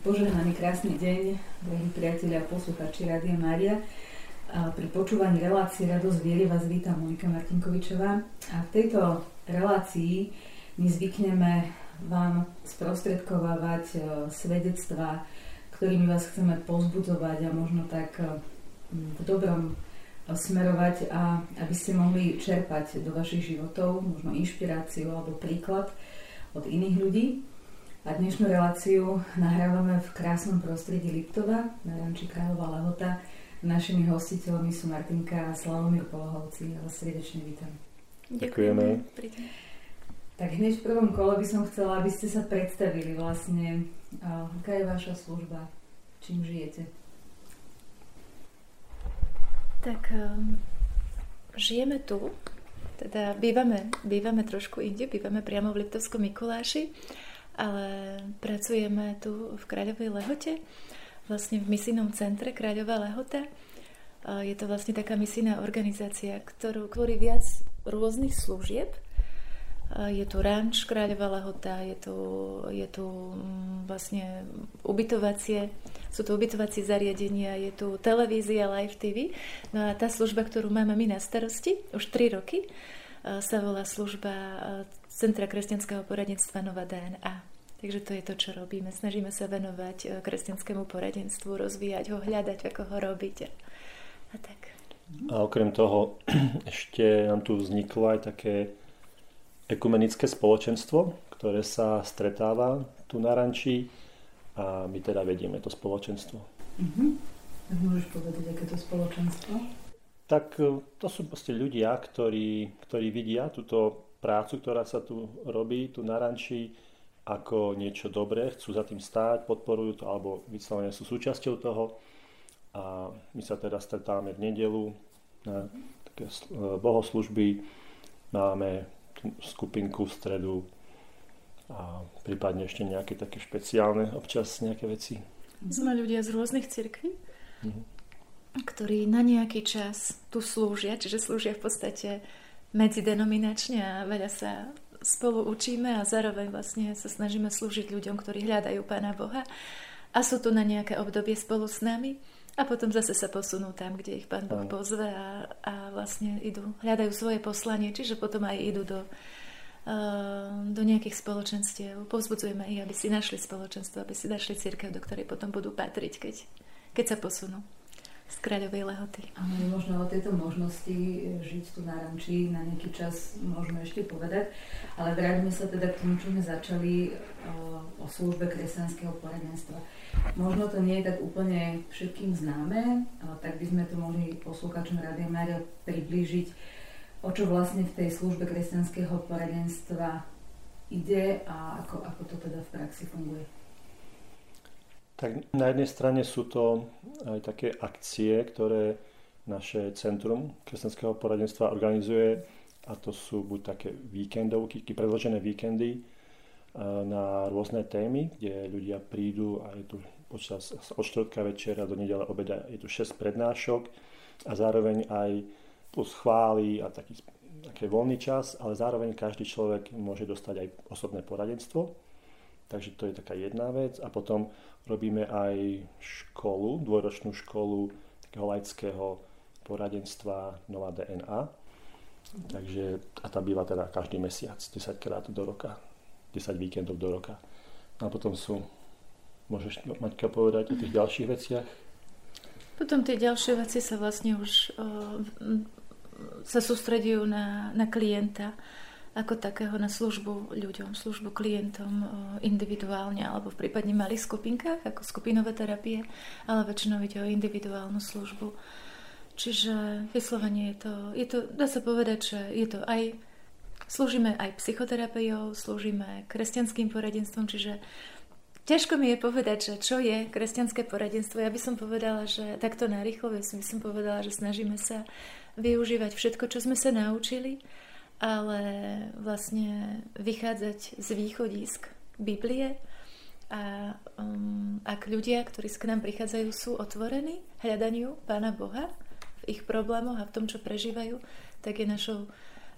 Požehnaný krásny deň, drahí priatelia a poslucháči Rádia Mária. Pri počúvaní relácie Radosť viery vás vítam Monika Martinkovičová. A v tejto relácii my zvykneme vám sprostredkovávať e, svedectvá, ktorými vás chceme pozbudzovať a možno tak e, v dobrom smerovať a aby ste mohli čerpať do vašich životov možno inšpiráciu alebo príklad od iných ľudí. A dnešnú reláciu nahrávame v krásnom prostredí Liptova na ranči Kráľová Lehota. Našimi hostiteľmi sú Martinka a Slavomír Polohovci. Ja vás srdečne vítam. Ďakujeme. Tak hneď v prvom kole by som chcela, aby ste sa predstavili vlastne, aká je vaša služba, čím žijete. Tak um, žijeme tu, teda bývame, bývame trošku inde, bývame priamo v Liptovskom Mikuláši ale pracujeme tu v Kráľovej Lehote, vlastne v misijnom centre Kráľová Lehota. Je to vlastne taká misijná organizácia, ktorú tvorí viac rôznych služieb. Je tu ranč Kráľová Lehota, je tu, je tu mm, vlastne ubytovacie, sú tu ubytovacie zariadenia, je tu televízia, live TV. No a tá služba, ktorú máme my na starosti už 3 roky, sa volá služba Centra kresťanského poradenstva Nová DNA. Takže to je to, čo robíme. Snažíme sa venovať e, kresťanskému poradenstvu, rozvíjať ho, hľadať, ako ho robíte. A tak. A okrem toho ešte nám tu vzniklo aj také ekumenické spoločenstvo, ktoré sa stretáva tu na ranči a my teda vedieme to spoločenstvo. Uh-huh. Môžeš povedať, aké to spoločenstvo? Tak e, to sú proste ľudia, ktorí, ktorí vidia túto prácu, ktorá sa tu robí, tu na ranči, ako niečo dobré, chcú za tým stáť, podporujú to, alebo vyslovene sú súčasťou toho. A my sa teda stretávame v nedelu na také e, bohoslužby, máme skupinku v stredu a prípadne ešte nejaké také špeciálne občas nejaké veci. Sme ľudia z rôznych cirkví, mm-hmm. ktorí na nejaký čas tu slúžia, čiže slúžia v podstate medzidenominačne a veľa sa spolu učíme a zároveň vlastne sa snažíme slúžiť ľuďom, ktorí hľadajú Pána Boha. A sú tu na nejaké obdobie spolu s nami a potom zase sa posunú tam, kde ich Pán Boh pozve a, a vlastne idú, hľadajú svoje poslanie, čiže potom aj idú do, uh, do nejakých spoločenstiev. Povzbudzujeme ich, aby si našli spoločenstvo, aby si našli církev, do ktorej potom budú patriť, keď, keď sa posunú z Kráľovej Lehoty. Áno, možno o tejto možnosti žiť tu na ranči na nejaký čas môžeme ešte povedať, ale vráťme sa teda k tomu, čo sme začali o, o službe kresťanského poradenstva. Možno to nie je tak úplne všetkým známe, tak by sme to mohli poslúkačom Rádia Mária priblížiť, o čo vlastne v tej službe kresťanského poradenstva ide a ako, ako to teda v praxi funguje. Tak na jednej strane sú to aj také akcie, ktoré naše Centrum kresťanského poradenstva organizuje a to sú buď také víkendovky, predložené víkendy na rôzne témy, kde ľudia prídu a je tu počas od štvrtka večera do nedele obeda je tu 6 prednášok a zároveň aj plus chvály a taký, taký voľný čas, ale zároveň každý človek môže dostať aj osobné poradenstvo. Takže to je taká jedna vec. A potom Robíme aj školu, dvojročnú školu takého laického poradenstva Nová DNA. Takže, a tá býva teda každý mesiac, 10 krát do roka, 10 víkendov do roka. A potom sú, môžeš Maťka povedať o tých ďalších veciach? Potom tie ďalšie veci sa vlastne už o, sa sústredujú na, na klienta ako takého na službu ľuďom, službu klientom individuálne alebo v prípadne malých skupinkách ako skupinové terapie, ale väčšinou ide o individuálnu službu. Čiže vyslovene je to, je to, dá sa povedať, že je to aj, slúžime aj psychoterapiou, slúžime kresťanským poradenstvom, čiže Ťažko mi je povedať, že čo je kresťanské poradenstvo. Ja by som povedala, že takto narýchlo by som povedala, že snažíme sa využívať všetko, čo sme sa naučili ale vlastne vychádzať z východisk Biblie a um, ak ľudia, ktorí k nám prichádzajú, sú otvorení hľadaniu Pána Boha v ich problémoch a v tom, čo prežívajú, tak je našou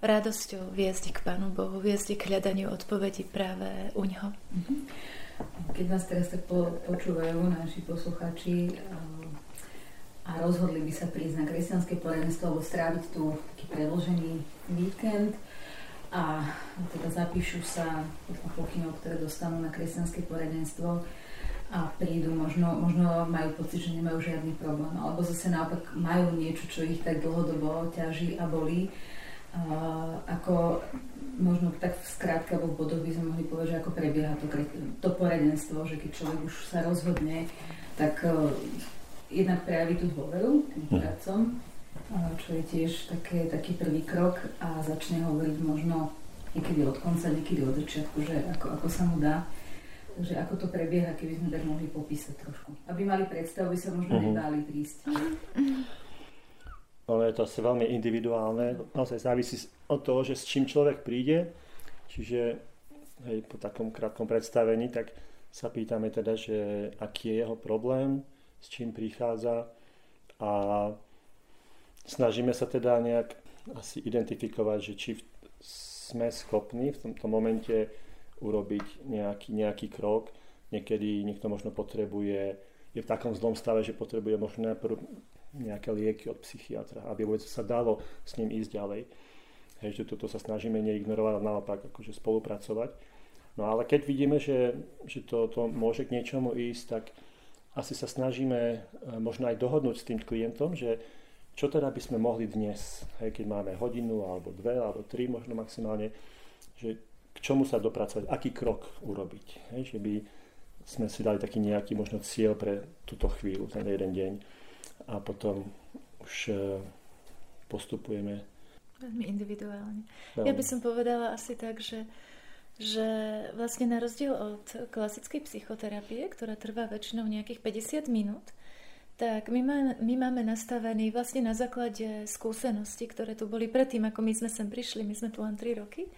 radosťou viesť k Pánu Bohu, viesť k hľadaniu odpovedí práve u Ňoho. Mm-hmm. Keď nás teraz tak po, počúvajú naši posluchači a rozhodli by sa prísť na kresťanské poradenstvo alebo stráviť tu taký predložený víkend a teda zapíšu sa podľa pokynov, ktoré dostanú na kresťanské poradenstvo a prídu, možno, možno majú pocit, že nemajú žiadny problém, alebo zase naopak majú niečo, čo ich tak dlhodobo ťaží a bolí. Uh, ako možno tak v skrátke alebo v bodoch by sme mohli povedať, že ako prebieha to, to poradenstvo, že keď človek už sa rozhodne, tak uh, jednak prejaví tú dôveru tým poradcom, čo je tiež také, taký prvý krok a začne hovoriť možno niekedy od konca, niekedy od začiatku, že ako, ako sa mu dá. Takže ako to prebieha, keby sme tak mohli popísať trošku. Aby mali predstavu, by sa možno uh-huh. nebáli prísť. Ono je to asi veľmi individuálne. Naozaj závisí od toho, že s čím človek príde. Čiže hej, po takom krátkom predstavení, tak sa pýtame teda, že aký je jeho problém, s čím prichádza a snažíme sa teda nejak asi identifikovať, že či sme schopní v tomto momente urobiť nejaký, nejaký krok. Niekedy niekto možno potrebuje, je v takom zlom stave, že potrebuje možno najprv nejaké lieky od psychiatra, aby vôbec sa dalo s ním ísť ďalej. Hej, že toto sa snažíme neignorovať, ale naopak akože spolupracovať. No ale keď vidíme, že, že to, to môže k niečomu ísť, tak asi sa snažíme e, možno aj dohodnúť s tým klientom, že čo teda by sme mohli dnes, hej, keď máme hodinu alebo dve alebo tri možno maximálne, že k čomu sa dopracovať, aký krok urobiť. Hej, že by sme si dali taký nejaký možno cieľ pre túto chvíľu, ten jeden deň a potom už e, postupujeme. Veľmi individuálne. Veľmi. Ja by som povedala asi tak, že že vlastne na rozdiel od klasickej psychoterapie, ktorá trvá väčšinou nejakých 50 minút, tak my, má, my máme nastavený vlastne na základe skúseností, ktoré tu boli predtým, ako my sme sem prišli, my sme tu len 3 roky,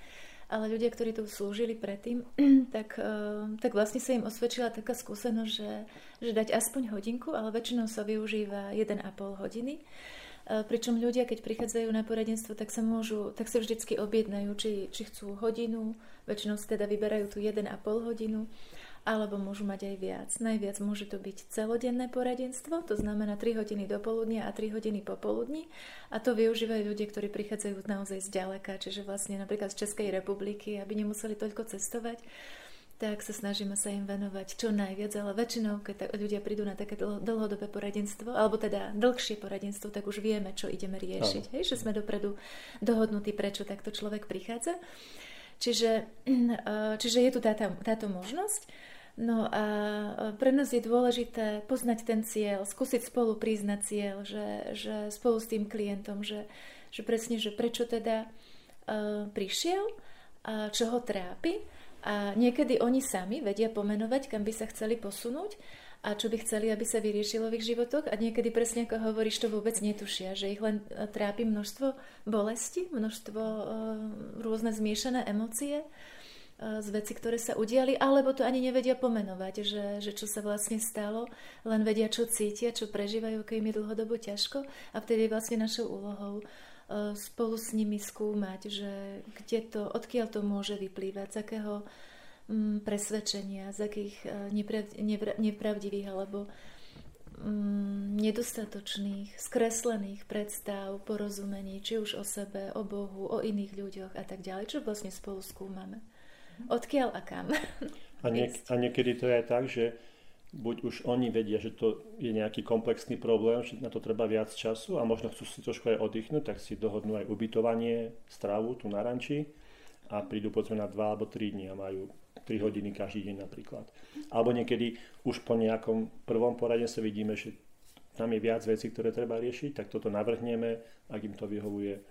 ale ľudia, ktorí tu slúžili predtým, tak, eh, tak vlastne sa im osvedčila taká skúsenosť, že, že dať aspoň hodinku, ale väčšinou sa využíva 1,5 hodiny. Eh, pričom ľudia, keď prichádzajú na poradenstvo, tak sa môžu, tak sa vždycky objednajú, či, či chcú hodinu, Väčšinou si teda vyberajú tú 1,5 hodinu, alebo môžu mať aj viac. Najviac môže to byť celodenné poradenstvo, to znamená 3 hodiny do poludnia a 3 hodiny popoludní. A to využívajú ľudia, ktorí prichádzajú naozaj z čiže vlastne napríklad z Českej republiky, aby nemuseli toľko cestovať tak sa snažíme sa im venovať čo najviac, ale väčšinou, keď ľudia prídu na také dlhodobé poradenstvo, alebo teda dlhšie poradenstvo, tak už vieme, čo ideme riešiť. Hej, že sme dopredu dohodnutí, prečo takto človek prichádza. Čiže, eh, čiže je tu táto, táto možnosť. No a eh, pre nás je dôležité poznať ten cieľ, skúsiť spolu priznať cieľ, že, že spolu s tým klientom, že, že presne, že prečo teda uh, prišiel, a čo ho trápi. A niekedy oni sami vedia pomenovať, kam by sa chceli posunúť a čo by chceli, aby sa vyriešilo v ich životoch. A niekedy presne ako hovoríš, to vôbec netušia, že ich len e, trápi množstvo bolesti, množstvo uh, rôzne zmiešané emócie uh, z veci, ktoré sa udiali, alebo to ani nevedia pomenovať, že, že čo sa vlastne stalo, len vedia, čo cítia, čo prežívajú, keď im je dlhodobo ťažko. A vtedy je vlastne našou úlohou spolu s nimi skúmať, že kde to, odkiaľ to môže vyplývať, z akého Mm, presvedčenia, z akých e, nepravdivých alebo mm, nedostatočných, skreslených predstav, porozumení, či už o sebe, o Bohu, o iných ľuďoch a tak ďalej, čo vlastne spolu skúmame. Odkiaľ a kam? A, niek- a niekedy to je aj tak, že buď už oni vedia, že to je nejaký komplexný problém, že na to treba viac času a možno chcú si trošku aj oddychnúť, tak si dohodnú aj ubytovanie, stravu tu na ranči a prídu povedzme na 2 alebo 3 dní a majú 3 hodiny každý deň napríklad. Alebo niekedy už po nejakom prvom sa vidíme, že tam je viac vecí, ktoré treba riešiť, tak toto navrhneme, ak im to vyhovuje.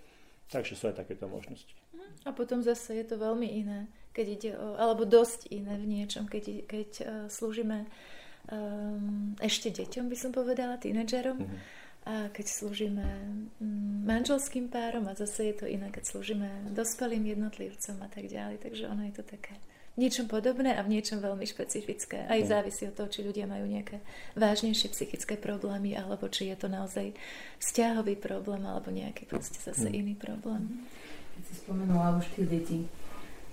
Takže sú aj takéto možnosti. A potom zase je to veľmi iné, keď ide o, alebo dosť iné v niečom, keď, keď uh, slúžime um, ešte deťom, by som povedala, tínedžerom. Mm-hmm. A keď slúžime um, manželským párom a zase je to iné, keď slúžime dospelým jednotlivcom a tak ďalej. Takže ono je to také niečom podobné a v niečom veľmi špecifické. Aj závisí od toho, či ľudia majú nejaké vážnejšie psychické problémy, alebo či je to naozaj vzťahový problém, alebo nejaký proste zase mm. iný problém. Keď si spomenula už tie deti,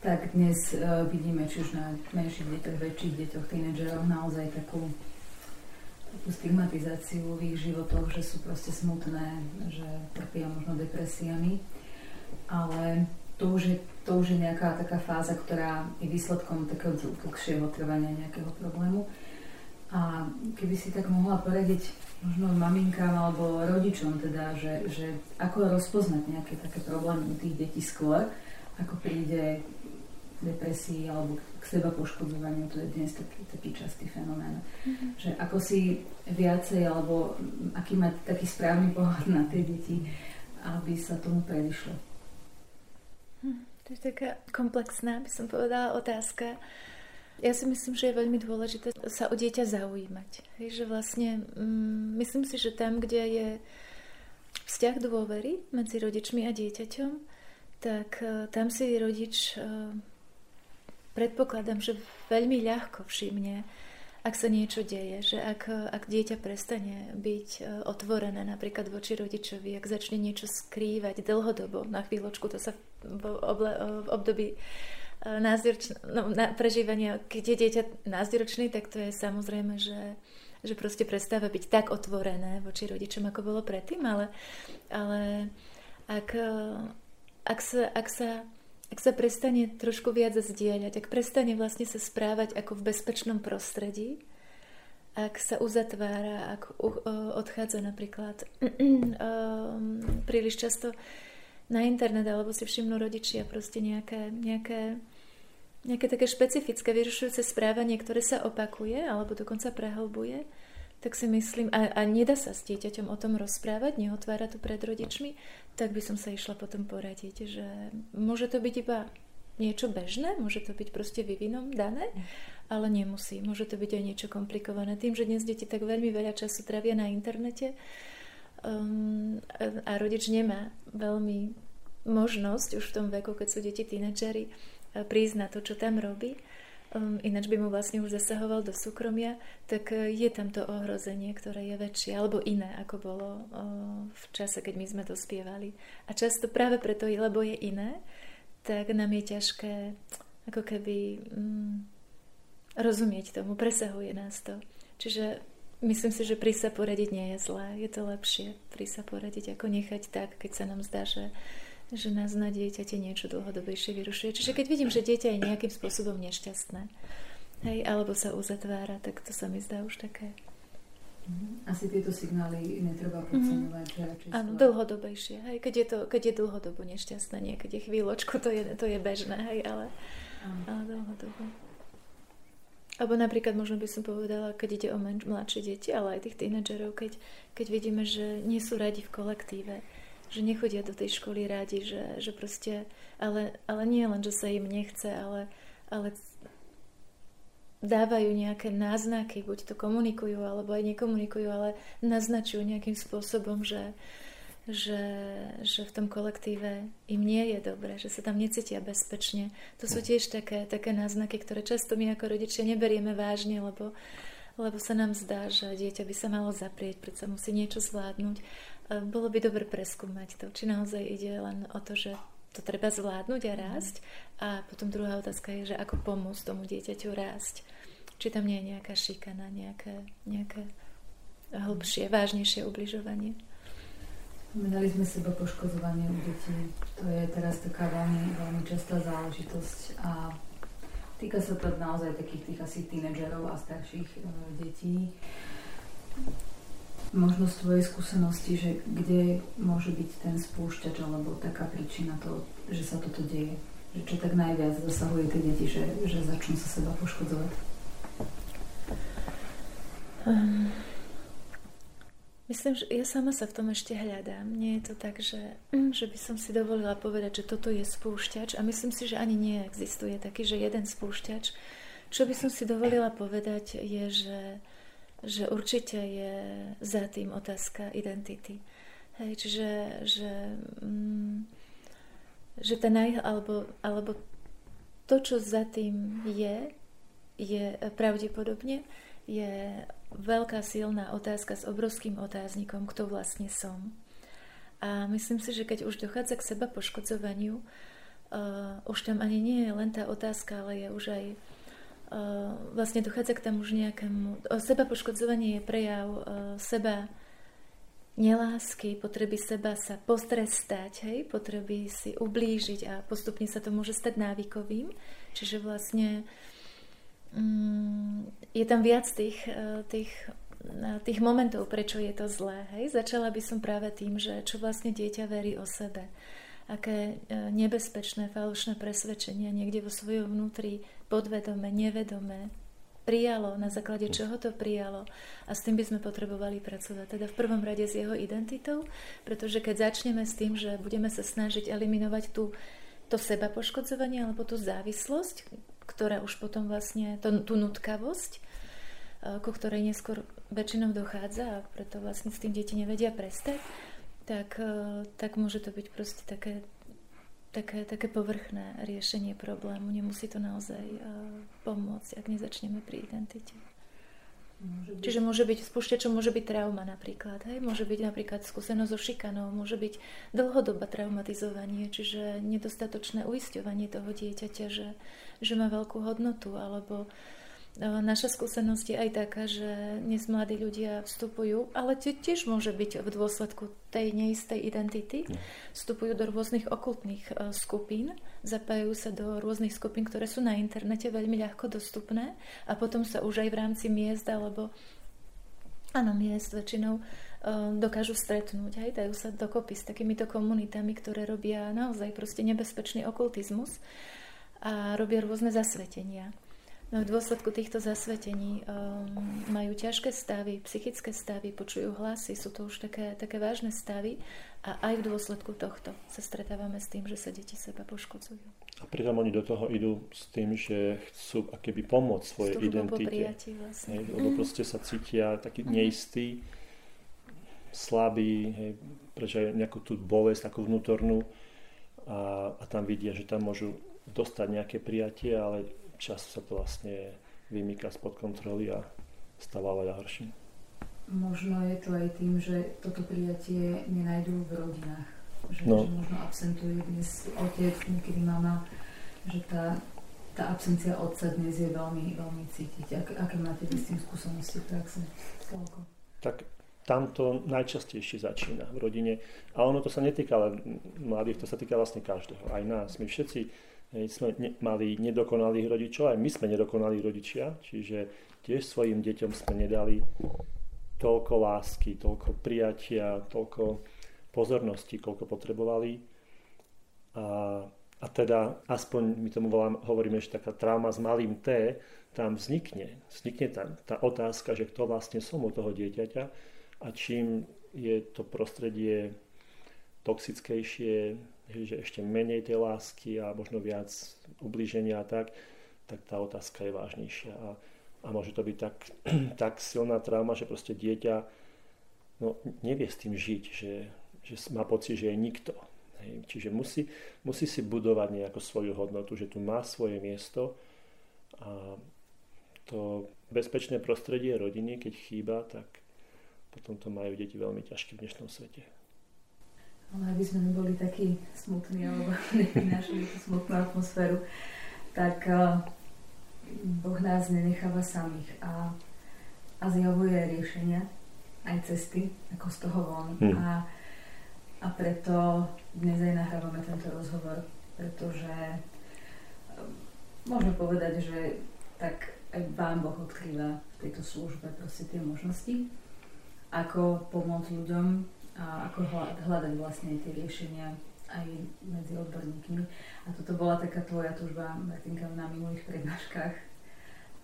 tak dnes uh, vidíme či už na menších deťoch, väčších deťoch, tínedžeroch naozaj takú, takú stigmatizáciu v ich životoch, že sú proste smutné, že trpia možno depresiami. Ale to už, je, to už je nejaká taká fáza, ktorá je výsledkom takého dlhšieho trvania nejakého problému. A keby si tak mohla poradiť možno maminkám alebo rodičom, teda, že, že ako rozpoznať nejaké také problémy u tých detí skôr, ako príde depresii alebo k seba poškodzovaniu, to je dnes taký, taký častý fenomén. Mm-hmm. Že ako si viacej, alebo aký má taký správny pohľad na tie deti, aby sa tomu predišlo. Hm, to je taká komplexná, by som povedala, otázka. Ja si myslím, že je veľmi dôležité sa o dieťa zaujímať. Hej, že vlastne, mm, myslím si, že tam, kde je vzťah dôvery medzi rodičmi a dieťaťom, tak uh, tam si rodič uh, predpokladám, že veľmi ľahko všimne, ak sa niečo deje, že ak, ak dieťa prestane byť uh, otvorené napríklad voči rodičovi, ak začne niečo skrývať dlhodobo, na chvíľočku, to sa v, oble, v období názdiročn- no, na prežívania, keď je dieťa názdiročný, tak to je samozrejme, že, že proste prestáva byť tak otvorené voči rodičom, ako bolo predtým, ale, ale ak, ak, sa, ak, sa, ak sa prestane trošku viac zdieľať, ak prestane vlastne sa správať ako v bezpečnom prostredí, ak sa uzatvára, ak odchádza napríklad príliš často na internet, alebo si všimnú rodičia proste nejaké, nejaké nejaké také špecifické vyrušujúce správanie, ktoré sa opakuje alebo dokonca prehlbuje, tak si myslím, a, a nedá sa s dieťaťom o tom rozprávať, neotvára to pred rodičmi, tak by som sa išla potom poradiť, že môže to byť iba niečo bežné, môže to byť proste vyvinom dané, ale nemusí. Môže to byť aj niečo komplikované. Tým, že dnes deti tak veľmi veľa času trávia na internete um, a, rodič nemá veľmi možnosť už v tom veku, keď sú deti tínedžery, prísť na to, čo tam robí, ináč by mu vlastne už zasahoval do súkromia, tak uh, je tam to ohrozenie, ktoré je väčšie, alebo iné, ako bolo uh, v čase, keď my sme to spievali. A často práve preto, lebo je iné, tak nám je ťažké ako keby um, rozumieť tomu, presahuje nás to. Čiže myslím si, že prísť sa poradiť nie je zlé, je to lepšie prísť sa poradiť, ako nechať tak, keď sa nám zdá, že že nás na dieťate niečo dlhodobejšie vyrušuje. Čiže keď vidím, že dieťa je nejakým spôsobom nešťastné, hej, alebo sa uzatvára, tak to sa mi zdá už také. Mhm. Asi tieto signály netreba mhm. podceňovať. Mm-hmm. Áno, dlhodobejšie. Hej, keď, je to, keď je dlhodobo nešťastné, niekedy chvíľočku, to je, to je bežné, hej, ale, ale dlhodobo. Alebo napríklad možno by som povedala, keď ide o mladšie deti, ale aj tých tínedžerov, keď, keď vidíme, že nie sú radi v kolektíve, že nechodia do tej školy rádi, že, že proste, ale, ale nie len, že sa im nechce, ale, ale dávajú nejaké náznaky, buď to komunikujú, alebo aj nekomunikujú, ale naznačujú nejakým spôsobom, že, že, že v tom kolektíve im nie je dobre, že sa tam necítia bezpečne. To sú tiež také, také náznaky, ktoré často my ako rodičia neberieme vážne, lebo, lebo sa nám zdá, že dieťa by sa malo zaprieť, predsa musí niečo zvládnuť. E, bolo by dobre preskúmať to, či naozaj ide len o to, že to treba zvládnuť a rásť. A potom druhá otázka je, že ako pomôcť tomu dieťaťu rásť. Či tam nie je nejaká šikana, nejaké, nejaké hlbšie, vážnejšie ubližovanie. Menali sme seba poškozovanie u detí. To je teraz taká veľmi, veľmi častá záležitosť a týka sa to naozaj takých tých asi tínedžerov a starších e, detí možno z tvojej skúsenosti, že kde môže byť ten spúšťač alebo taká príčina to, že sa toto deje? Že čo tak najviac zasahuje tie deti, že, že začnú sa seba poškodzovať? Um, myslím, že ja sama sa v tom ešte hľadám. Nie je to tak, že, že by som si dovolila povedať, že toto je spúšťač a myslím si, že ani neexistuje taký, že jeden spúšťač. Čo by som si dovolila povedať je, že že určite je za tým otázka identity. Hej, čiže že, mm, že ten naj, alebo, alebo to, čo za tým je, je pravdepodobne je veľká silná otázka s obrovským otáznikom, kto vlastne som. A myslím si, že keď už dochádza k seba poškodzovaniu, Uh, už tam ani nie je len tá otázka, ale je už aj uh, vlastne dochádza k tomu už nejakému... Seba poškodzovanie je prejav seba nelásky, potreby seba sa postrestať, hej, potreby si ublížiť a postupne sa to môže stať návykovým. Čiže vlastne mm, je tam viac tých, e, tých, e, tých momentov, prečo je to zlé. Hej. Začala by som práve tým, že čo vlastne dieťa verí o sebe. Aké e, nebezpečné, falošné presvedčenia niekde vo svojom vnútri podvedome, nevedome prijalo, na základe čoho to prijalo. A s tým by sme potrebovali pracovať. Teda v prvom rade s jeho identitou, pretože keď začneme s tým, že budeme sa snažiť eliminovať tú, to seba poškodzovanie alebo tú závislosť, ktorá už potom vlastne, to, tú nutkavosť, e, ku ktorej neskôr väčšinou dochádza a preto vlastne s tým deti nevedia prestať, tak, e, tak môže to byť proste také také, také povrchné riešenie problému. Nemusí to naozaj uh, pomôcť, ak nezačneme pri identite. Môže byť. Čiže môže byť, spúšťačom môže byť trauma napríklad. Hej? Môže byť napríklad skúsenosť so šikanou, môže byť dlhodobé traumatizovanie, čiže nedostatočné uisťovanie toho dieťaťa, že, že má veľkú hodnotu, alebo uh, Naša skúsenosť je aj taká, že dnes mladí ľudia vstupujú, ale tiež môže byť v dôsledku tej neistej identity, no. vstupujú do rôznych okultných e, skupín, zapájajú sa do rôznych skupín, ktoré sú na internete veľmi ľahko dostupné a potom sa už aj v rámci miest alebo áno, miest väčšinou e, dokážu stretnúť, aj dajú sa dokopy s takýmito komunitami, ktoré robia naozaj proste nebezpečný okultizmus a robia rôzne zasvetenia. No v dôsledku týchto zasvetení um, majú ťažké stavy, psychické stavy, počujú hlasy, sú to už také, také vážne stavy a aj v dôsledku tohto sa stretávame s tým, že sa deti seba poškodzujú. A pritom oni do toho idú s tým, že chcú akéby pomôcť svojej identite. Prijatí vlastne. Hej, lebo mm. proste sa cítia taký mm. neistý, slabý, hej, prečo nejakú tú bolesť, takú vnútornú a, a tam vidia, že tam môžu dostať nejaké prijatie, ale čas sa to vlastne vymýka spod kontroly a stáva veľa horším. Možno je to aj tým, že toto prijatie nenajdú v rodinách. Že, no. že možno absentuje dnes otec, niekedy mama, že tá, tá absencia otca dnes je veľmi, veľmi cítiť. Ak, aké máte s tým skúsenosti v praxi? Tak tam to najčastejšie začína v rodine. A ono to sa netýka len mladých, to sa týka vlastne každého. Aj nás. My všetci Hej, sme ne, mali nedokonalých rodičov, aj my sme nedokonalí rodičia, čiže tiež svojim deťom sme nedali toľko lásky, toľko prijatia, toľko pozornosti, koľko potrebovali. A, a teda, aspoň my tomu volám, hovoríme, že taká trauma s malým T, tam vznikne. Vznikne tam tá otázka, že kto vlastne som u toho dieťaťa a čím je to prostredie toxickejšie, že ešte menej tej lásky a možno viac ubliženia a tak, tak tá otázka je vážnejšia. A, a môže to byť tak, tak silná trauma, že proste dieťa no, nevie s tým žiť, že, že má pocit, že je nikto. Hej. Čiže musí, musí si budovať nejakú svoju hodnotu, že tu má svoje miesto a to bezpečné prostredie rodiny, keď chýba, tak potom to majú deti veľmi ťažké v dnešnom svete. Ale aby sme neboli takí smutní alebo neprinášali tú smutnú atmosféru, tak uh, Boh nás nenecháva samých a, a zjavuje riešenia, aj cesty, ako z toho von. Hmm. A, a preto dnes aj nahrávame tento rozhovor, pretože uh, môžeme povedať, že tak aj vám Boh odkrýva v tejto službe proste tie možnosti, ako pomôcť ľuďom a ako hľadať vlastne tie riešenia aj medzi odborníkmi. A toto bola taká tvoja túžba, Martinka, na minulých prednáškach,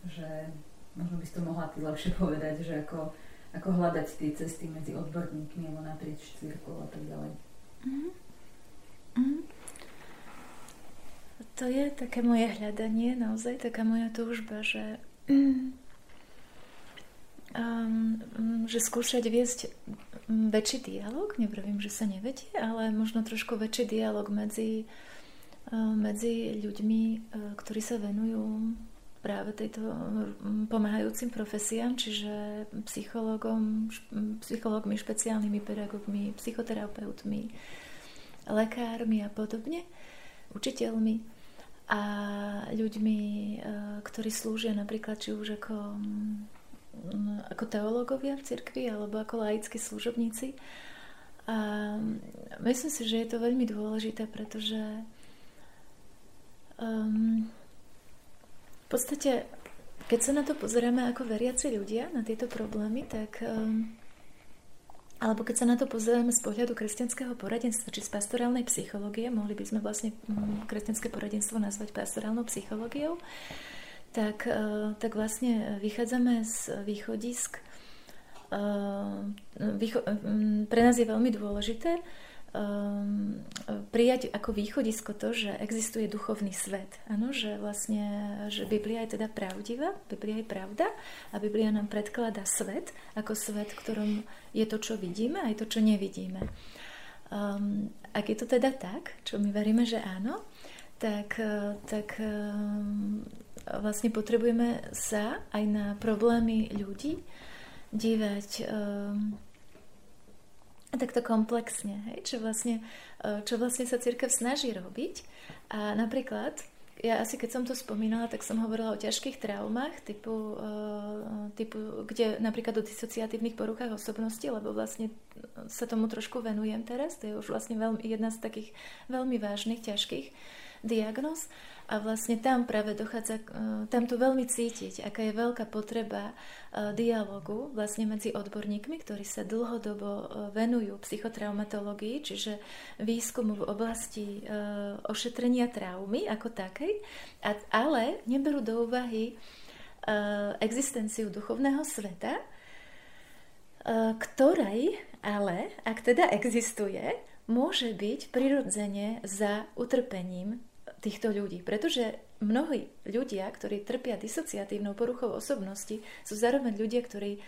že možno by si to mohla ty lepšie povedať, že ako, ako hľadať tie cesty medzi odborníkmi alebo naprieč církvou a tak ďalej. Mm-hmm. To je také moje hľadanie, naozaj taká moja túžba, že um, že skúšať viesť väčší dialog, nevravím, že sa nevedie, ale možno trošku väčší dialog medzi, uh, medzi ľuďmi, uh, ktorí sa venujú práve tejto pomáhajúcim profesiám, čiže psychologom, psychologmi, špeciálnymi pedagógmi, psychoterapeutmi, lekármi a podobne. učiteľmi a ľuďmi, ktorí slúžia napríklad či už ako, ako teológovia v cirkvi alebo ako laickí služobníci. A myslím si, že je to veľmi dôležité, pretože um, v podstate keď sa na to pozeráme ako veriaci ľudia, na tieto problémy, tak um, alebo keď sa na to pozeráme z pohľadu kresťanského poradenstva, či z pastorálnej psychológie, mohli by sme vlastne um, kresťanské poradenstvo nazvať pastorálnou psychológiou, uh, tak vlastne vychádzame z východisk. Výcho- um, pre nás je veľmi dôležité, um, prijať ako východisko to, že existuje duchovný svet. Ano, že vlastne, že Biblia je teda pravdivá, Biblia je pravda a Biblia nám predkladá svet ako svet, v ktorom je to, čo vidíme, aj to, čo nevidíme. Um, ak je to teda tak, čo my veríme, že áno, tak, tak um, vlastne potrebujeme sa aj na problémy ľudí dívať um, takto komplexne, hej? Čo, vlastne, e, čo vlastne sa církev snaží robiť. A napríklad, ja asi keď som to spomínala, tak som hovorila o ťažkých traumách, typu, e, typu kde napríklad o disociatívnych poruchách osobnosti, lebo vlastne sa tomu trošku venujem teraz, to je už vlastne veľmi, jedna z takých veľmi vážnych, ťažkých diagnóz. A vlastne tam práve dochádza, e, tam to veľmi cítiť, aká je veľká potreba e, dialogu vlastne medzi odborníkmi, ktorí sa dlhodobo e, venujú psychotraumatológii, čiže výskumu v oblasti ošetrenia traumy ako takej, ale neberú do úvahy existenciu duchovného sveta, ktorej ale, ak teda existuje, môže byť prirodzene za utrpením týchto ľudí. Pretože mnohí ľudia, ktorí trpia disociatívnou poruchou osobnosti, sú zároveň ľudia, ktorí,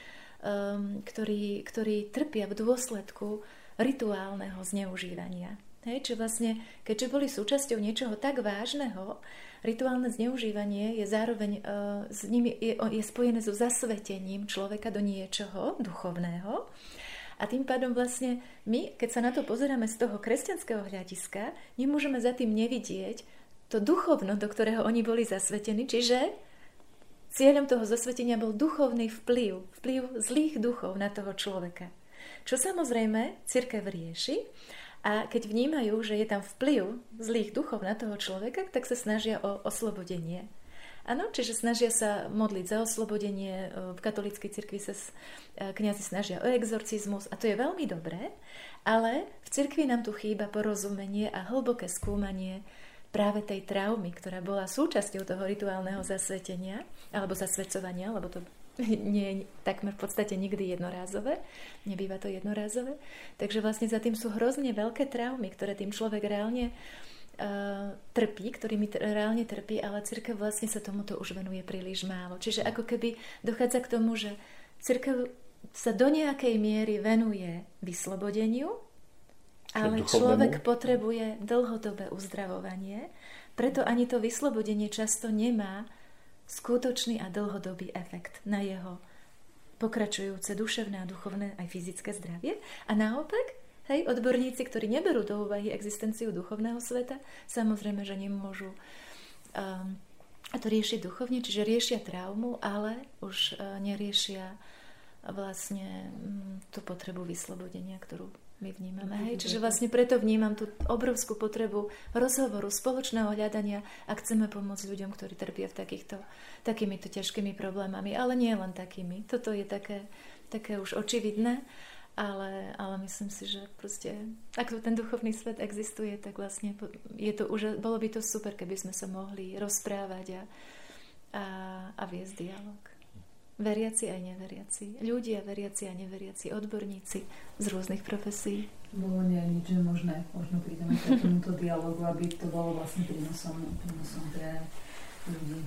um, ktorí, ktorí trpia v dôsledku rituálneho zneužívania. Hej, či vlastne, keďže boli súčasťou niečoho tak vážneho, rituálne zneužívanie je zároveň uh, s nimi je, je spojené so zasvetením človeka do niečoho duchovného. A tým pádom vlastne my, keď sa na to pozeráme z toho kresťanského hľadiska, nemôžeme za tým nevidieť to duchovno, do ktorého oni boli zasvetení, čiže cieľom toho zasvetenia bol duchovný vplyv, vplyv zlých duchov na toho človeka. Čo samozrejme církev rieši a keď vnímajú, že je tam vplyv zlých duchov na toho človeka, tak sa snažia o oslobodenie. Áno, čiže snažia sa modliť za oslobodenie. V katolíckej cirkvi sa e, kniazy snažia o exorcizmus a to je veľmi dobré, ale v cirkvi nám tu chýba porozumenie a hlboké skúmanie práve tej traumy, ktorá bola súčasťou toho rituálneho zasvetenia alebo zasvedcovania, lebo to nie je takmer v podstate nikdy jednorázové, nebýva to jednorázové. Takže vlastne za tým sú hrozne veľké traumy, ktoré tým človek reálne uh, trpí, ktorými t- reálne trpí, ale církev vlastne sa tomuto už venuje príliš málo. Čiže ako keby dochádza k tomu, že církev sa do nejakej miery venuje vyslobodeniu, ale človek potrebuje dlhodobé uzdravovanie, preto ani to vyslobodenie často nemá skutočný a dlhodobý efekt na jeho pokračujúce duševné a duchovné aj fyzické zdravie. A naopak, hej, odborníci, ktorí neberú do úvahy existenciu duchovného sveta, samozrejme, že nemôžu um, to riešiť duchovne, čiže riešia traumu, ale už uh, neriešia vlastne um, tú potrebu vyslobodenia, ktorú my vnímame. Hej? Čiže vlastne preto vnímam tú obrovskú potrebu rozhovoru, spoločného hľadania a chceme pomôcť ľuďom, ktorí trpia v takýchto, takýmito ťažkými problémami. Ale nie len takými. Toto je také, také už očividné, ale, ale myslím si, že proste, ak ten duchovný svet existuje, tak vlastne je to už, bolo by to super, keby sme sa mohli rozprávať a, a, a viesť dialog veriaci aj neveriaci, ľudia veriaci a neveriaci, odborníci z rôznych profesí. Bolo nie nič možné, možno prídeme k takémuto dialogu, aby to bolo vlastne prínosom, prínosom pre ľudí.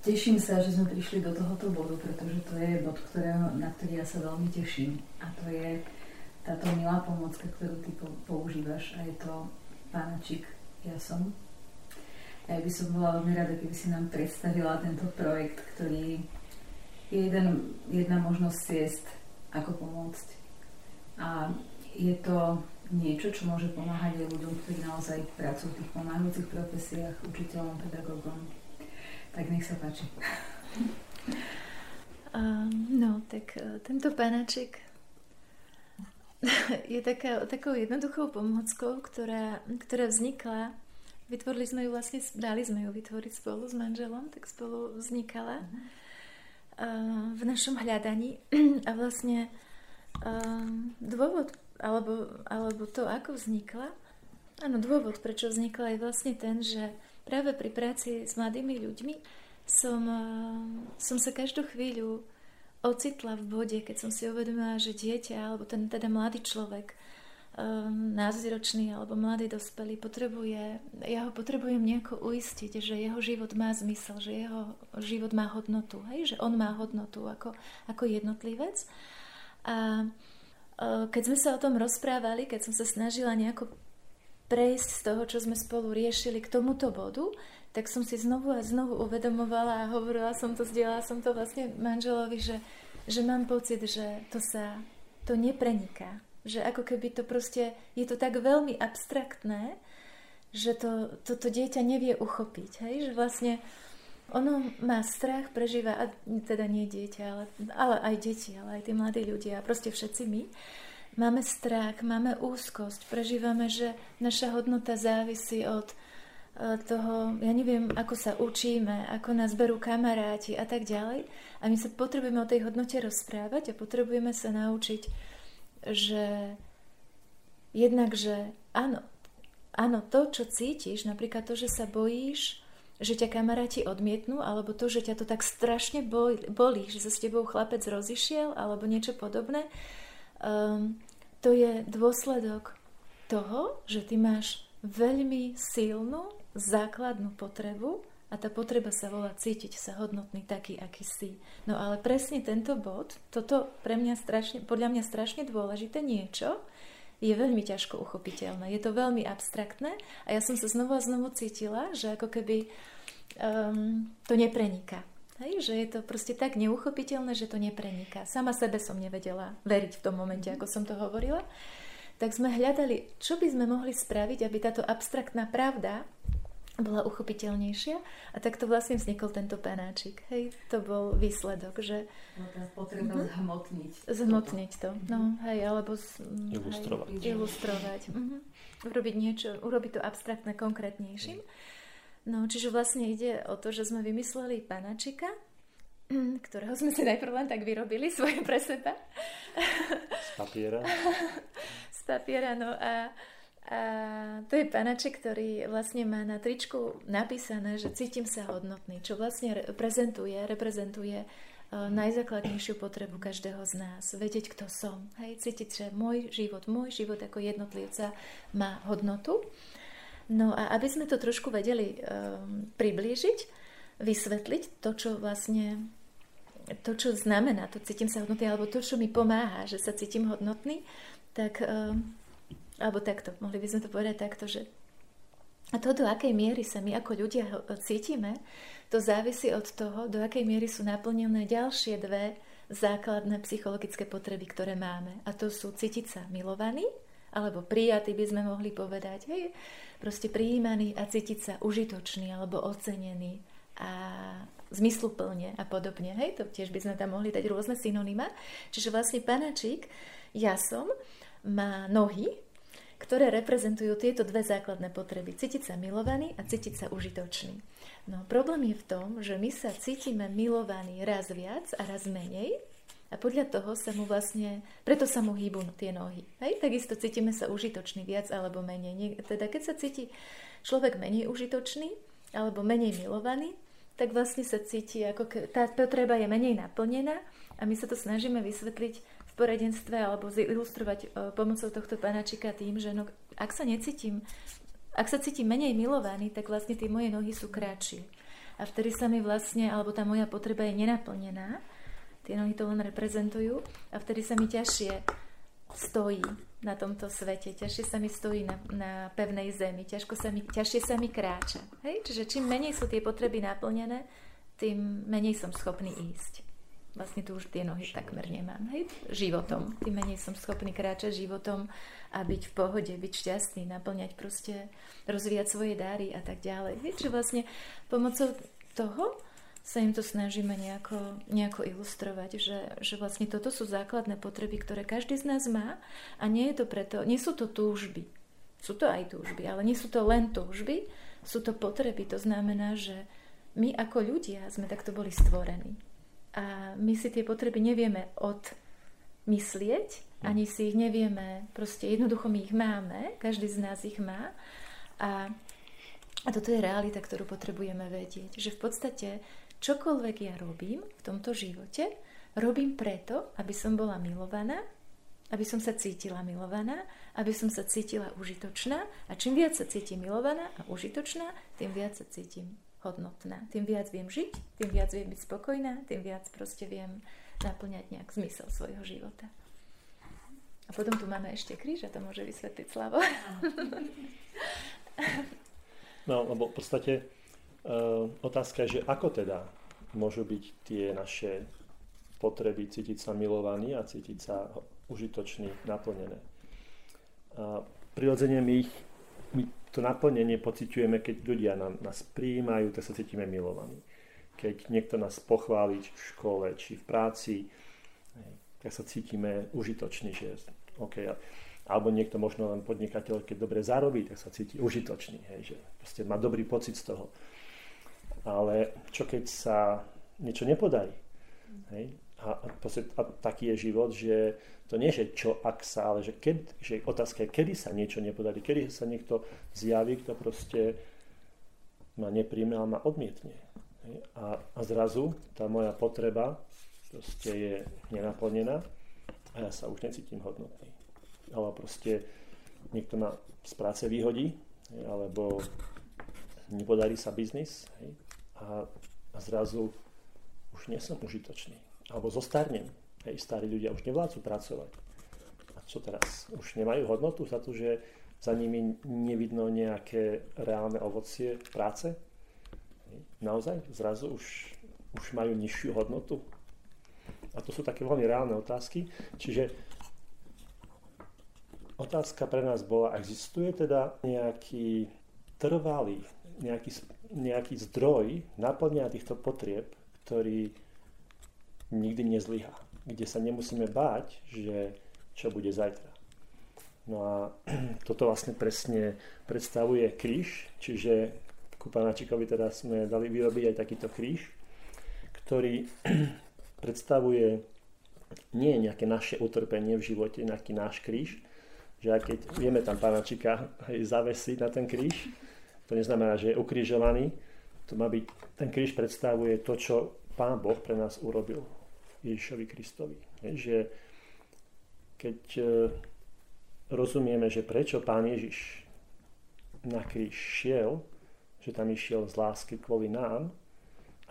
Teším sa, že sme prišli do tohoto bodu, pretože to je bod, ktorého, na ktorý ja sa veľmi teším. A to je táto milá pomocka, ktorú ty používaš a je to pánačik Ja som. Ja by som bola veľmi rada, keby si nám predstavila tento projekt, ktorý je jeden, jedna možnosť ciest, ako pomôcť. A je to niečo, čo môže pomáhať aj ľuďom, ktorí naozaj pracujú v tých pomáhajúcich profesiách, učiteľom, pedagógom. Tak nech sa páči. Um, no, tak uh, tento panaček je taká, takou jednoduchou pomockou, ktorá, ktorá vznikla Vytvorili sme ju vlastne, dali sme ju vytvoriť spolu s manželom, tak spolu vznikala uh, v našom hľadaní. A vlastne uh, dôvod, alebo, alebo to, ako vznikla, áno, dôvod, prečo vznikla, je vlastne ten, že práve pri práci s mladými ľuďmi som, uh, som sa každú chvíľu ocitla v bode, keď som si uvedomila, že dieťa, alebo ten teda mladý človek názročný alebo mladý dospelý potrebuje, ja ho potrebujem nejako uistiť, že jeho život má zmysel, že jeho život má hodnotu, hej? že on má hodnotu ako, ako jednotlivec. A uh, keď sme sa o tom rozprávali, keď som sa snažila nejako prejsť z toho, čo sme spolu riešili k tomuto bodu, tak som si znovu a znovu uvedomovala a hovorila som to, zdieľala som to vlastne manželovi, že, že mám pocit, že to sa to nepreniká že ako keby to proste, je to tak veľmi abstraktné, že to, toto dieťa nevie uchopiť. Hej? Že vlastne ono má strach, prežíva, a teda nie dieťa, ale, ale aj deti, ale aj tí mladí ľudia, proste všetci my. Máme strach, máme úzkosť, prežívame, že naša hodnota závisí od e, toho, ja neviem, ako sa učíme, ako nás berú kamaráti a tak ďalej. A my sa potrebujeme o tej hodnote rozprávať a potrebujeme sa naučiť že jednak, že áno, áno, to, čo cítiš, napríklad to, že sa bojíš, že ťa kamaráti odmietnú, alebo to, že ťa to tak strašne bolí, že sa s tebou chlapec rozišiel, alebo niečo podobné, um, to je dôsledok toho, že ty máš veľmi silnú základnú potrebu a tá potreba sa volá cítiť sa hodnotný taký, aký si. No ale presne tento bod, toto pre mňa strašne, podľa mňa strašne dôležité niečo, je veľmi ťažko uchopiteľné. Je to veľmi abstraktné a ja som sa znovu a znovu cítila, že ako keby um, to nepreniká. Hej, že je to proste tak neuchopiteľné, že to nepreniká. Sama sebe som nevedela veriť v tom momente, ako som to hovorila. Tak sme hľadali, čo by sme mohli spraviť, aby táto abstraktná pravda bola uchopiteľnejšia a tak to vlastne vznikol tento panáčik. Hej, to bol výsledok, že... No, potreba uh-huh. zhmotniť. Zhmotniť to, uh-huh. no hej, alebo... Z, ilustrovať. Hej, ilustrovať. Uh-huh. Urobiť niečo, urobiť to abstraktné konkrétnejším. No, čiže vlastne ide o to, že sme vymysleli panáčika, ktorého sme si najprv len tak vyrobili svoje pre seba. Z papiera. Z papiera, no a a to je panaček, ktorý vlastne má na tričku napísané, že cítim sa hodnotný, čo vlastne reprezentuje, reprezentuje uh, najzákladnejšiu potrebu každého z nás. Vedieť, kto som. Hej, cítiť, že môj život, môj život ako jednotlivca má hodnotu. No a aby sme to trošku vedeli um, priblížiť, vysvetliť to, čo vlastne to, čo znamená, to cítim sa hodnotný, alebo to, čo mi pomáha, že sa cítim hodnotný, tak um, alebo takto, mohli by sme to povedať takto, že a to, do akej miery sa my ako ľudia cítime, to závisí od toho, do akej miery sú naplnené ďalšie dve základné psychologické potreby, ktoré máme. A to sú cítiť sa milovaný, alebo prijatý by sme mohli povedať, hej, proste prijímaný a cítiť sa užitočný alebo ocenený a zmysluplne a podobne. Hej, to tiež by sme tam mohli dať rôzne synonyma. Čiže vlastne panačík, ja som, má nohy, ktoré reprezentujú tieto dve základné potreby. Cítiť sa milovaný a cítiť sa užitočný. No problém je v tom, že my sa cítime milovaní raz viac a raz menej a podľa toho sa mu vlastne, preto sa mu hýbu tie nohy. Hej? Takisto cítime sa užitočný viac alebo menej. Teda keď sa cíti človek menej užitočný alebo menej milovaný, tak vlastne sa cíti, ako ke, tá potreba je menej naplnená a my sa to snažíme vysvetliť poradenstve alebo zilustrovať e, pomocou tohto panačika tým, že no, ak sa necítim, ak sa cítim menej milovaný, tak vlastne tie moje nohy sú kratšie. A vtedy sa mi vlastne, alebo tá moja potreba je nenaplnená, tie nohy to len reprezentujú a vtedy sa mi ťažšie stojí na tomto svete, ťažšie sa mi stojí na, na pevnej zemi, ťažko sa mi, ťažšie sa mi kráča. Hej? Čiže čím menej sú tie potreby naplnené, tým menej som schopný ísť. Vlastne tu už tie nohy takmer nemám. Hej? Životom. Tým menej som schopný kráčať životom a byť v pohode, byť šťastný, naplňať proste, rozvíjať svoje dáry a tak ďalej. Hej? Čiže vlastne pomocou toho sa im to snažíme nejako, nejako ilustrovať, že, že vlastne toto sú základné potreby, ktoré každý z nás má a nie je to preto, nie sú to túžby. Sú to aj túžby, ale nie sú to len túžby, sú to potreby. To znamená, že my ako ľudia sme takto boli stvorení a my si tie potreby nevieme odmyslieť, hm. ani si ich nevieme, proste jednoducho my ich máme, každý z nás ich má a, a toto je realita, ktorú potrebujeme vedieť, že v podstate čokoľvek ja robím v tomto živote, robím preto, aby som bola milovaná, aby som sa cítila milovaná, aby som sa cítila užitočná a čím viac sa cítim milovaná a užitočná, tým viac sa cítim hodnotná. Tým viac viem žiť, tým viac viem byť spokojná, tým viac proste viem naplňať nejak zmysel svojho života. A potom tu máme ešte kríž a to môže vysvetliť Slavo. No, lebo v podstate uh, otázka je, že ako teda môžu byť tie naše potreby cítiť sa milovaní a cítiť sa užitočný, naplnené. A prirodzene my ich my to naplnenie pociťujeme, keď ľudia nám, nás prijímajú, tak sa cítime milovaní. Keď niekto nás pochváli, v škole, či v práci, tak sa cítime užitoční, že OK, alebo niekto možno len podnikateľ, keď dobre zarobí, tak sa cíti užitočný, hej, že proste má dobrý pocit z toho. Ale čo keď sa niečo nepodarí? Hej? A, a, a taký je život, že to nie, že čo ak sa, ale že, keď, že otázka je, kedy sa niečo nepodarí, kedy sa niekto zjaví, kto proste ma nepríjme, ale ma odmietne. A, a zrazu tá moja potreba proste je nenaplnená a ja sa už necítim hodnotný. Ale proste niekto ma z práce vyhodí, alebo nepodarí sa biznis a, a zrazu už nie som užitočný. Alebo zostarnem Hej, starí ľudia už nevládzu pracovať. A čo teraz? Už nemajú hodnotu za to, že za nimi nevidno nejaké reálne ovocie práce? Naozaj? Zrazu už, už majú nižšiu hodnotu? A to sú také veľmi reálne otázky. Čiže otázka pre nás bola, existuje teda nejaký trvalý, nejaký, nejaký zdroj naplňania týchto potrieb, ktorý nikdy nezlyhá kde sa nemusíme báť, že čo bude zajtra. No a toto vlastne presne predstavuje kríž, čiže ku panáčikovi teda sme dali vyrobiť aj takýto kríž, ktorý predstavuje nie nejaké naše utrpenie v živote, nejaký náš kríž, že aj keď vieme tam panáčika zavesiť na ten kríž, to neznamená, že je ukrižovaný, to má byť, ten kríž predstavuje to, čo Pán Boh pre nás urobil Ježišovi Kristovi. Že keď e, rozumieme, že prečo Pán Ježiš na kríž šiel, že tam išiel z lásky kvôli nám,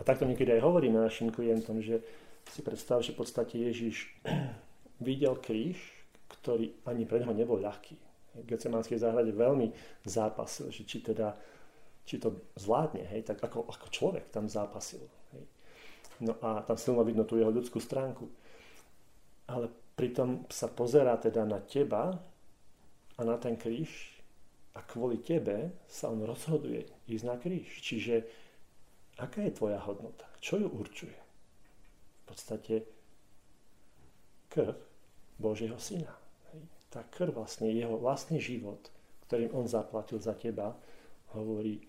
a takto niekedy aj hovoríme našim klientom, že si predstav, že v podstate Ježiš videl kríž, ktorý ani pre neho nebol ľahký. V Getsemanskej záhrade veľmi zápasil, že či teda či to zvládne, hej, tak ako, ako človek tam zápasil. No a tam silno vidno tú jeho ľudskú stránku. Ale pritom sa pozerá teda na teba a na ten kríž a kvôli tebe sa on rozhoduje ísť na kríž. Čiže aká je tvoja hodnota? Čo ju určuje? V podstate krv Božieho syna. Tá krv vlastne, jeho vlastný život, ktorým on zaplatil za teba, hovorí,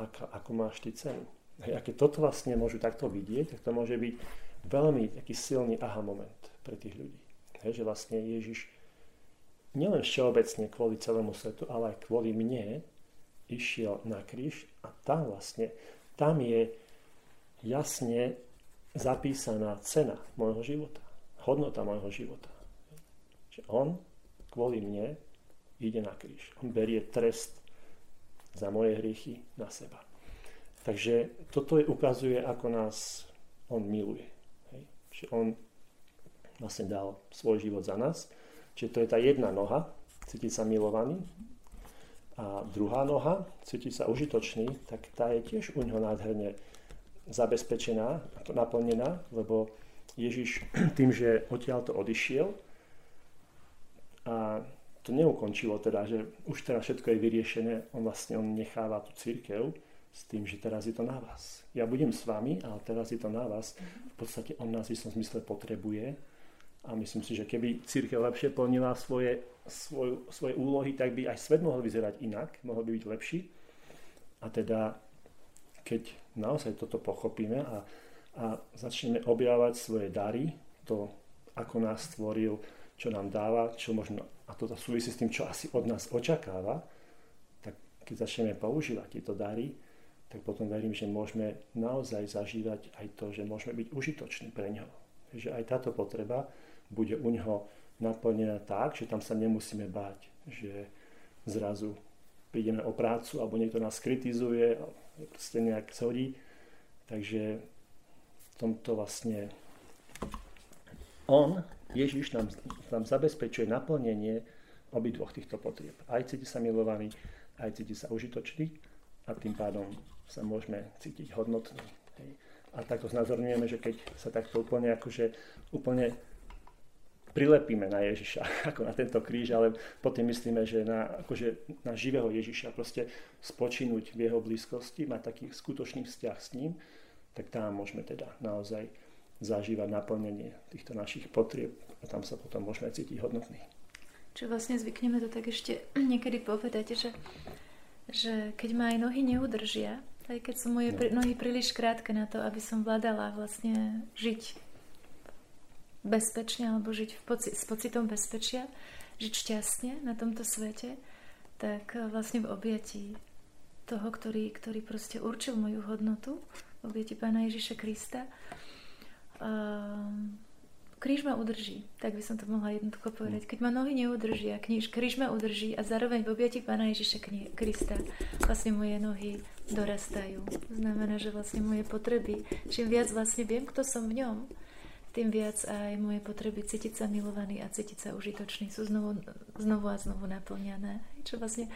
ako, ako máš ty cenu. Hej, toto vlastne môžu takto vidieť, tak to môže byť veľmi taký silný aha moment pre tých ľudí. Hej, že vlastne Ježiš nielen všeobecne kvôli celému svetu, ale aj kvôli mne išiel na kríž a tam vlastne, tam je jasne zapísaná cena môjho života, hodnota môjho života. Že on kvôli mne ide na kríž. On berie trest za moje hriechy na seba. Takže toto je, ukazuje, ako nás on miluje. Hej. Že on vlastne dal svoj život za nás. Čiže to je tá jedna noha, cítiť sa milovaný. A druhá noha, cítiť sa užitočný, tak tá je tiež u neho nádherne zabezpečená, naplnená, lebo Ježiš tým, že odtiaľ to odišiel a to neukončilo teda, že už teraz všetko je vyriešené, on vlastne on necháva tú církev s tým, že teraz je to na vás. Ja budem s vami, ale teraz je to na vás. V podstate on nás v istom zmysle potrebuje a myslím si, že keby církev lepšie plnila svoje, svoj, svoje úlohy, tak by aj svet mohol vyzerať inak, mohol by byť lepší. A teda, keď naozaj toto pochopíme a, a začneme objavovať svoje dary, to, ako nás stvoril, čo nám dáva, čo možno, a to súvisí s tým, čo asi od nás očakáva, tak keď začneme používať tieto dary, tak potom verím, že môžeme naozaj zažívať aj to, že môžeme byť užitoční pre ňo. Že aj táto potreba bude u neho naplnená tak, že tam sa nemusíme báť, že zrazu prídeme o prácu alebo niekto nás kritizuje proste nejak zhodí. Takže v tomto vlastne on Ježiš nám, nám zabezpečuje naplnenie obidvoch týchto potrieb. Aj cíti sa milovaný, aj cíti sa užitočný a tým pádom sa môžeme cítiť hodnotný. Hej. A takto znázorňujeme, že keď sa takto úplne akože úplne prilepíme na Ježiša, ako na tento kríž, ale potom myslíme, že na, akože na živého Ježiša, proste spočinúť v jeho blízkosti, mať taký skutočný vzťah s ním, tak tam môžeme teda naozaj zažívať naplnenie týchto našich potrieb a tam sa potom môžeme cítiť hodnotný. Čo vlastne zvykneme to tak ešte niekedy povedať, že, že keď ma aj nohy neudržia, aj keď sú moje no. nohy príliš krátke na to, aby som vládala vlastne žiť bezpečne alebo žiť v poci- s pocitom bezpečia, žiť šťastne na tomto svete, tak vlastne v objatí toho, ktorý, ktorý proste určil moju hodnotu, v objatí Pána Ježiša Krista, Ehm, kríž ma udrží, tak by som to mohla jednoducho povedať. Keď ma nohy neudržia, kríž, kríž ma udrží a zároveň v objati Pána Ježiša Krista vlastne moje nohy dorastajú. To znamená, že vlastne moje potreby, čím viac vlastne viem, kto som v ňom, tým viac aj moje potreby cítiť sa milovaný a cítiť sa užitočný sú znovu, znovu a znovu naplňané. Čo vlastne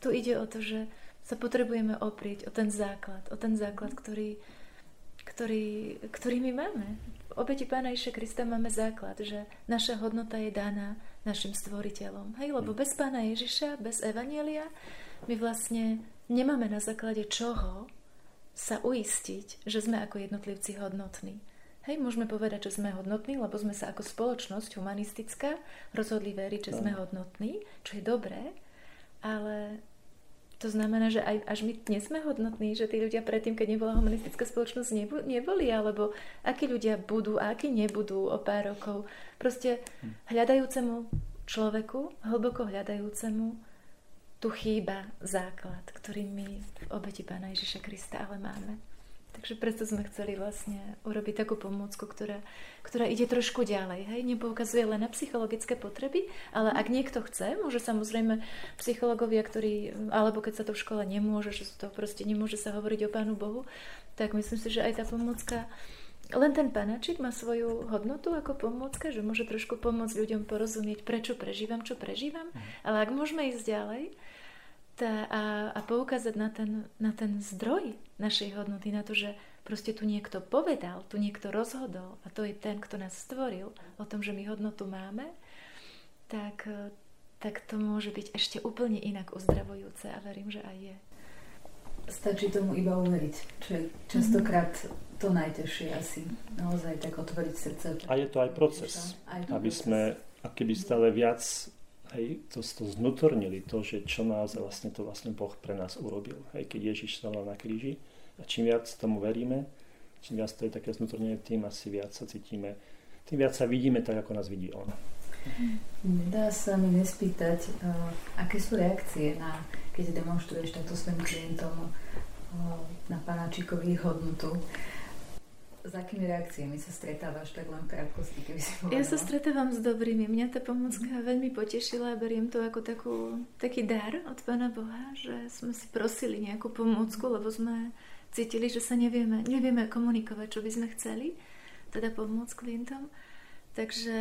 tu ide o to, že sa potrebujeme oprieť o ten základ, o ten základ, ktorý, ktorý, ktorý my máme. V obeti Pána Iša Krista máme základ, že naša hodnota je daná našim stvoriteľom. Hej, lebo bez Pána Ježiša, bez Evanielia, my vlastne nemáme na základe čoho sa uistiť, že sme ako jednotlivci hodnotní. Hej, môžeme povedať, že sme hodnotní, lebo sme sa ako spoločnosť humanistická rozhodli veriť, že sme hodnotní, čo je dobré, ale to znamená, že aj, až my dnes sme hodnotní, že tí ľudia predtým, keď nebola humanistická spoločnosť, neboli, alebo akí ľudia budú a akí nebudú o pár rokov. Proste hľadajúcemu človeku, hlboko hľadajúcemu, tu chýba základ, ktorý my v obeti Pána Ježiša Krista ale máme. Takže preto sme chceli vlastne urobiť takú pomôcku, ktorá, ktorá ide trošku ďalej. Hej? Nepoukazuje len na psychologické potreby, ale ak niekto chce, môže samozrejme psychológovia, ktorí, alebo keď sa to v škole nemôže, že to proste nemôže sa hovoriť o Pánu Bohu, tak myslím si, že aj tá pomôcka len ten panačik má svoju hodnotu ako pomôcka, že môže trošku pomôcť ľuďom porozumieť, prečo prežívam, čo prežívam. Mhm. Ale ak môžeme ísť ďalej, tá, a, a poukázať na ten, na ten zdroj našej hodnoty, na to, že proste tu niekto povedal, tu niekto rozhodol a to je ten, kto nás stvoril o tom, že my hodnotu máme, tak, tak to môže byť ešte úplne inak uzdravujúce a verím, že aj je. Stačí tomu iba uveriť, čo je častokrát to najtežšie asi. Naozaj tak otvoriť srdce. A je to aj proces, aj to aby proces. sme keby stále viac hej, to, to znutornili, to, že čo nás vlastne to vlastne Boh pre nás urobil. Hej, keď Ježiš stával na kríži a čím viac tomu veríme, čím viac to je také znutornené, tým asi viac sa cítime, tým viac sa vidíme tak, ako nás vidí On. Nedá sa mi nespýtať, uh, aké sú reakcie, na, keď demonstruješ takto svojim klientom uh, na panáčikovi hodnotu s akými reakciami sa stretávaš, tak len krátkosti, keby si povedala. Ja sa stretávam s dobrými. Mňa tá pomocka mm. veľmi potešila a beriem to ako takú, taký dar od Pána Boha, že sme si prosili nejakú pomôcku, lebo sme cítili, že sa nevieme, nevieme komunikovať, čo by sme chceli, teda pomôcť klientom. Takže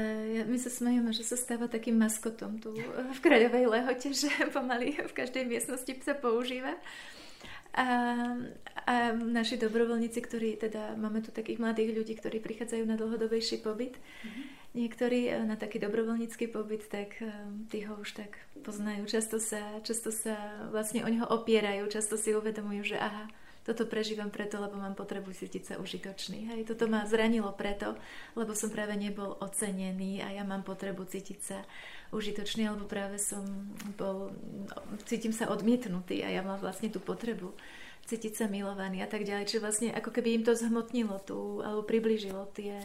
my sa smejeme, že sa stáva takým maskotom tu v Kráľovej lehote, že pomaly v každej miestnosti sa používa. A, a naši dobrovoľníci, ktorí teda, máme tu takých mladých ľudí, ktorí prichádzajú na dlhodobejší pobyt, mm-hmm. niektorí e, na taký dobrovoľnícky pobyt, tak e, tí ho už tak poznajú. Často sa, často sa vlastne o neho opierajú, často si uvedomujú, že aha, toto prežívam preto, lebo mám potrebu cítiť sa užitočný. Hej, toto ma zranilo preto, lebo som práve nebol ocenený a ja mám potrebu cítiť sa užitočný, alebo práve som bol, cítim sa odmietnutý a ja mám vlastne tú potrebu cítiť sa milovaný a tak ďalej. Čiže vlastne ako keby im to zhmotnilo tú, alebo približilo tie,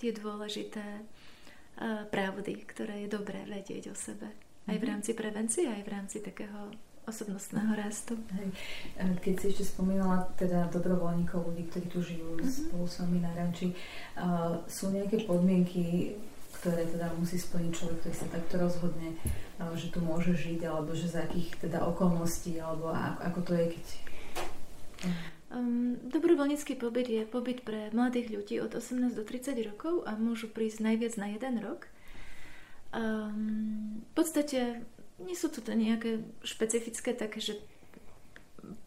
tie dôležité uh, pravdy, ktoré je dobré vedieť o sebe. Aj v mhm. rámci prevencie, aj v rámci takého osobnostného rastu. Hej. Keď si ešte spomínala teda dobrovoľníkov, ľudí, ktorí tu žijú uh-huh. spolu s vami na ranči, uh, sú nejaké podmienky, ktoré teda musí splniť človek, ktorý sa takto rozhodne, uh, že tu môže žiť, alebo že za akých teda okolností, alebo ako, ako to je, keď... Um, dobrovoľnícky pobyt je pobyt pre mladých ľudí od 18 do 30 rokov a môžu prísť najviac na jeden rok. Um, v podstate nie sú to nejaké špecifické také, že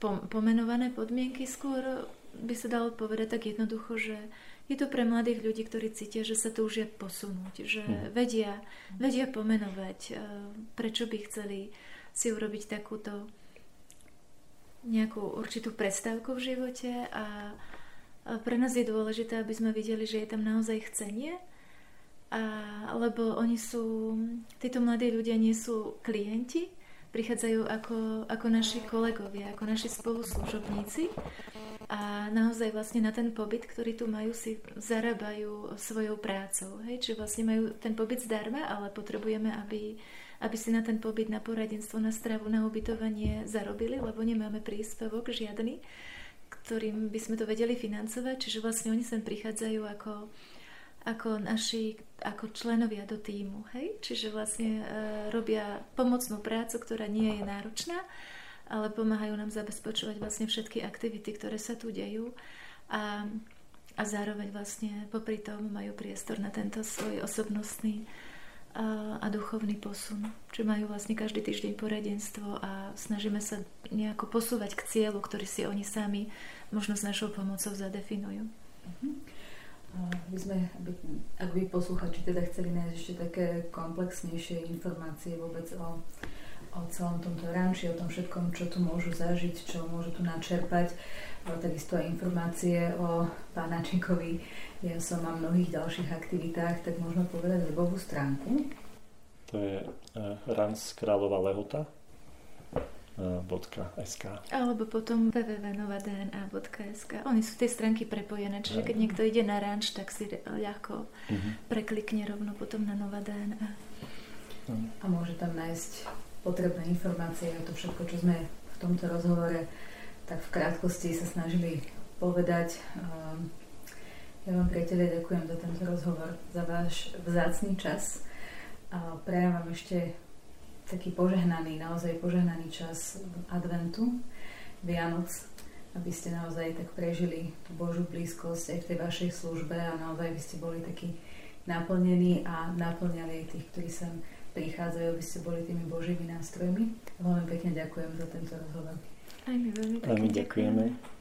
pomenované podmienky, skôr by sa dalo povedať tak jednoducho, že je to pre mladých ľudí, ktorí cítia, že sa túžia posunúť, že mm. vedia, vedia pomenovať, e, prečo by chceli si urobiť takúto nejakú určitú prestávku v živote. A pre nás je dôležité, aby sme videli, že je tam naozaj chcenie, a, lebo oni sú, títo mladí ľudia nie sú klienti, prichádzajú ako, ako naši kolegovia, ako naši spoluslužobníci a naozaj vlastne na ten pobyt, ktorý tu majú, si zarábajú svojou prácou. Hej? Čiže vlastne majú ten pobyt zdarma, ale potrebujeme, aby, aby si na ten pobyt, na poradenstvo, na stravu, na ubytovanie zarobili, lebo nemáme príspevok žiadny, ktorým by sme to vedeli financovať. Čiže vlastne oni sem prichádzajú ako ako naši, ako členovia do týmu, hej? Čiže vlastne e, robia pomocnú prácu, ktorá nie je náročná, ale pomáhajú nám zabezpečovať vlastne všetky aktivity, ktoré sa tu dejú a, a zároveň vlastne popri tom majú priestor na tento svoj osobnostný a, a duchovný posun. Čiže majú vlastne každý týždeň poradenstvo a snažíme sa nejako posúvať k cieľu, ktorý si oni sami možno s našou pomocou zadefinujú. Mm-hmm by sme, aby, ak by posluchači teda chceli nájsť ešte také komplexnejšie informácie vôbec o, o celom tomto ranči, o tom všetkom, čo tu môžu zažiť, čo môžu tu načerpať, ale takisto aj informácie o pánačikovi. Ja som mám mnohých ďalších aktivitách, tak môžeme povedať webovú stránku. To je uh, Rans Kráľová Lehota www.novadna.sk Alebo potom www.novadna.sk Oni sú tie stránky prepojené, čiže keď niekto ide na ranč, tak si ľahko uh-huh. preklikne rovno potom na Nová DNA. A môže tam nájsť potrebné informácie a to všetko, čo sme v tomto rozhovore tak v krátkosti sa snažili povedať. Ehm, ja vám, priatelia, ďakujem za tento rozhovor, za váš vzácný čas. A prajem vám ešte taký požehnaný, naozaj požehnaný čas adventu, Vianoc, aby ste naozaj tak prežili tú Božú blízkosť aj v tej vašej službe a naozaj by ste boli takí naplnení a naplňali aj tých, ktorí sem prichádzajú, aby ste boli tými Božími nástrojmi. Veľmi pekne ďakujem za tento rozhovor. Aj my veľmi pekne ďakujeme. ďakujeme.